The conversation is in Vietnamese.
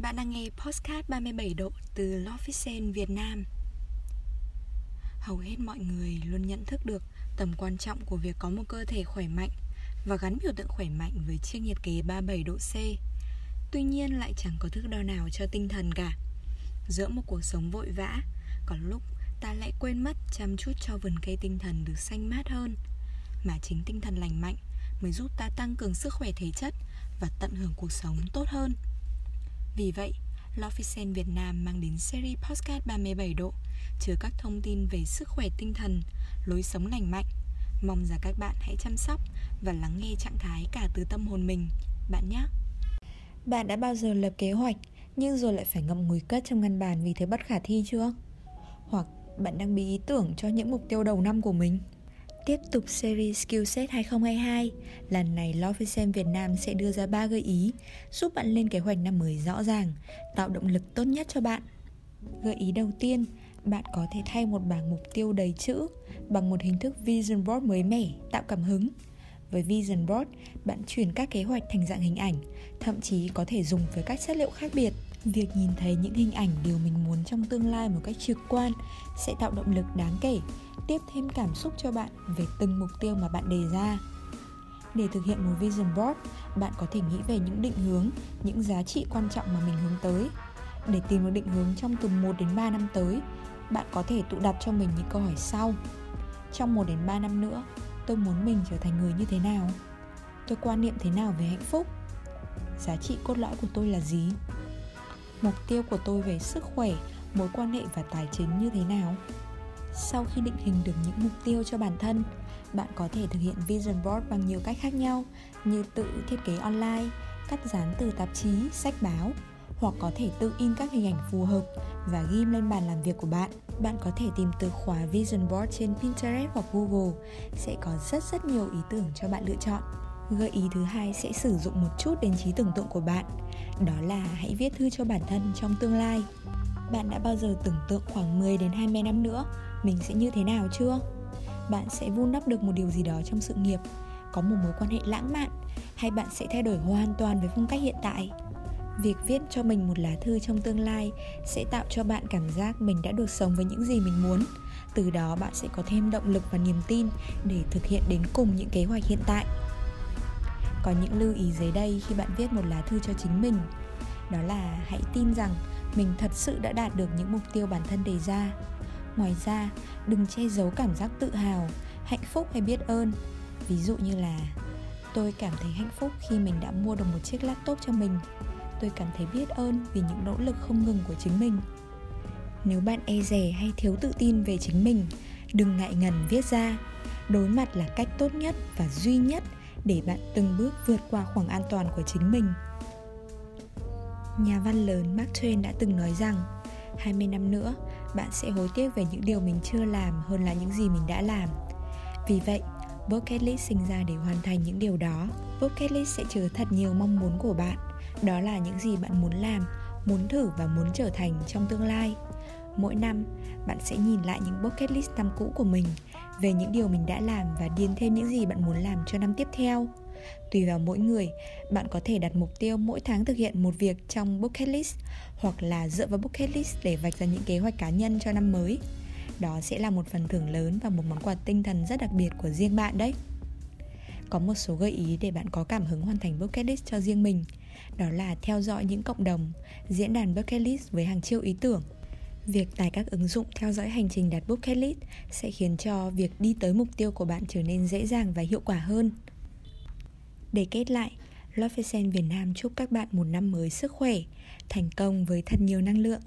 Bạn đang nghe Postcard 37 độ từ Lofisen Việt Nam. Hầu hết mọi người luôn nhận thức được tầm quan trọng của việc có một cơ thể khỏe mạnh Và gắn biểu tượng khỏe mạnh với chiếc nhiệt kế 37 độ C. Tuy nhiên lại chẳng có thước đo nào cho tinh thần cả. Giữa một cuộc sống vội vã, Có lúc ta lại quên mất chăm chút cho vườn cây tinh thần được xanh mát hơn. Mà chính tinh thần lành mạnh mới giúp ta tăng cường sức khỏe thể chất và tận hưởng cuộc sống tốt hơn vì vậy, Lofisen Việt Nam mang đến series podcast 37 độ chứa các thông tin về sức khỏe tinh thần, lối sống lành mạnh. Mong rằng các bạn hãy chăm sóc và lắng nghe trạng thái cả từ tâm hồn mình, bạn nhé. Bạn đã bao giờ lập kế hoạch nhưng rồi lại phải ngậm ngùi cất trong ngăn bàn vì thấy bất khả thi chưa? Hoặc bạn đang bị ý tưởng cho những mục tiêu đầu năm của mình? Tiếp tục series Skillset 2022, lần này Lofisem Việt Nam sẽ đưa ra 3 gợi ý giúp bạn lên kế hoạch năm mới rõ ràng, tạo động lực tốt nhất cho bạn. Gợi ý đầu tiên, bạn có thể thay một bảng mục tiêu đầy chữ bằng một hình thức Vision Board mới mẻ, tạo cảm hứng. Với Vision Board, bạn chuyển các kế hoạch thành dạng hình ảnh, thậm chí có thể dùng với các chất liệu khác biệt. Việc nhìn thấy những hình ảnh điều mình muốn trong tương lai một cách trực quan sẽ tạo động lực đáng kể tiếp thêm cảm xúc cho bạn về từng mục tiêu mà bạn đề ra. Để thực hiện một vision board, bạn có thể nghĩ về những định hướng, những giá trị quan trọng mà mình hướng tới. Để tìm được định hướng trong từ 1 đến 3 năm tới, bạn có thể tự đặt cho mình những câu hỏi sau. Trong 1 đến 3 năm nữa, tôi muốn mình trở thành người như thế nào? Tôi quan niệm thế nào về hạnh phúc? Giá trị cốt lõi của tôi là gì? Mục tiêu của tôi về sức khỏe, mối quan hệ và tài chính như thế nào? Sau khi định hình được những mục tiêu cho bản thân, bạn có thể thực hiện vision board bằng nhiều cách khác nhau như tự thiết kế online, cắt dán từ tạp chí, sách báo hoặc có thể tự in các hình ảnh phù hợp và ghim lên bàn làm việc của bạn. Bạn có thể tìm từ khóa Vision Board trên Pinterest hoặc Google sẽ có rất rất nhiều ý tưởng cho bạn lựa chọn. Gợi ý thứ hai sẽ sử dụng một chút đến trí tưởng tượng của bạn. Đó là hãy viết thư cho bản thân trong tương lai. Bạn đã bao giờ tưởng tượng khoảng 10 đến 20 năm nữa mình sẽ như thế nào chưa? Bạn sẽ vun đắp được một điều gì đó trong sự nghiệp, có một mối quan hệ lãng mạn, hay bạn sẽ thay đổi hoàn toàn với phong cách hiện tại? Việc viết cho mình một lá thư trong tương lai sẽ tạo cho bạn cảm giác mình đã được sống với những gì mình muốn. Từ đó bạn sẽ có thêm động lực và niềm tin để thực hiện đến cùng những kế hoạch hiện tại có những lưu ý dưới đây khi bạn viết một lá thư cho chính mình. Đó là hãy tin rằng mình thật sự đã đạt được những mục tiêu bản thân đề ra. Ngoài ra, đừng che giấu cảm giác tự hào, hạnh phúc hay biết ơn. Ví dụ như là, tôi cảm thấy hạnh phúc khi mình đã mua được một chiếc laptop cho mình. Tôi cảm thấy biết ơn vì những nỗ lực không ngừng của chính mình. Nếu bạn e dè hay thiếu tự tin về chính mình, đừng ngại ngần viết ra. Đối mặt là cách tốt nhất và duy nhất để bạn từng bước vượt qua khoảng an toàn của chính mình. Nhà văn lớn Mark Twain đã từng nói rằng 20 năm nữa, bạn sẽ hối tiếc về những điều mình chưa làm hơn là những gì mình đã làm. Vì vậy, bucket list sinh ra để hoàn thành những điều đó, bucket list sẽ chứa thật nhiều mong muốn của bạn. Đó là những gì bạn muốn làm, muốn thử và muốn trở thành trong tương lai. Mỗi năm, bạn sẽ nhìn lại những bucket list năm cũ của mình về những điều mình đã làm và điền thêm những gì bạn muốn làm cho năm tiếp theo Tùy vào mỗi người, bạn có thể đặt mục tiêu mỗi tháng thực hiện một việc trong bucket list hoặc là dựa vào bucket list để vạch ra những kế hoạch cá nhân cho năm mới. Đó sẽ là một phần thưởng lớn và một món quà tinh thần rất đặc biệt của riêng bạn đấy. Có một số gợi ý để bạn có cảm hứng hoàn thành bucket list cho riêng mình. Đó là theo dõi những cộng đồng, diễn đàn bucket list với hàng triệu ý tưởng, Việc tải các ứng dụng theo dõi hành trình đặt bucket list sẽ khiến cho việc đi tới mục tiêu của bạn trở nên dễ dàng và hiệu quả hơn. Để kết lại, Lofesen Việt Nam chúc các bạn một năm mới sức khỏe, thành công với thật nhiều năng lượng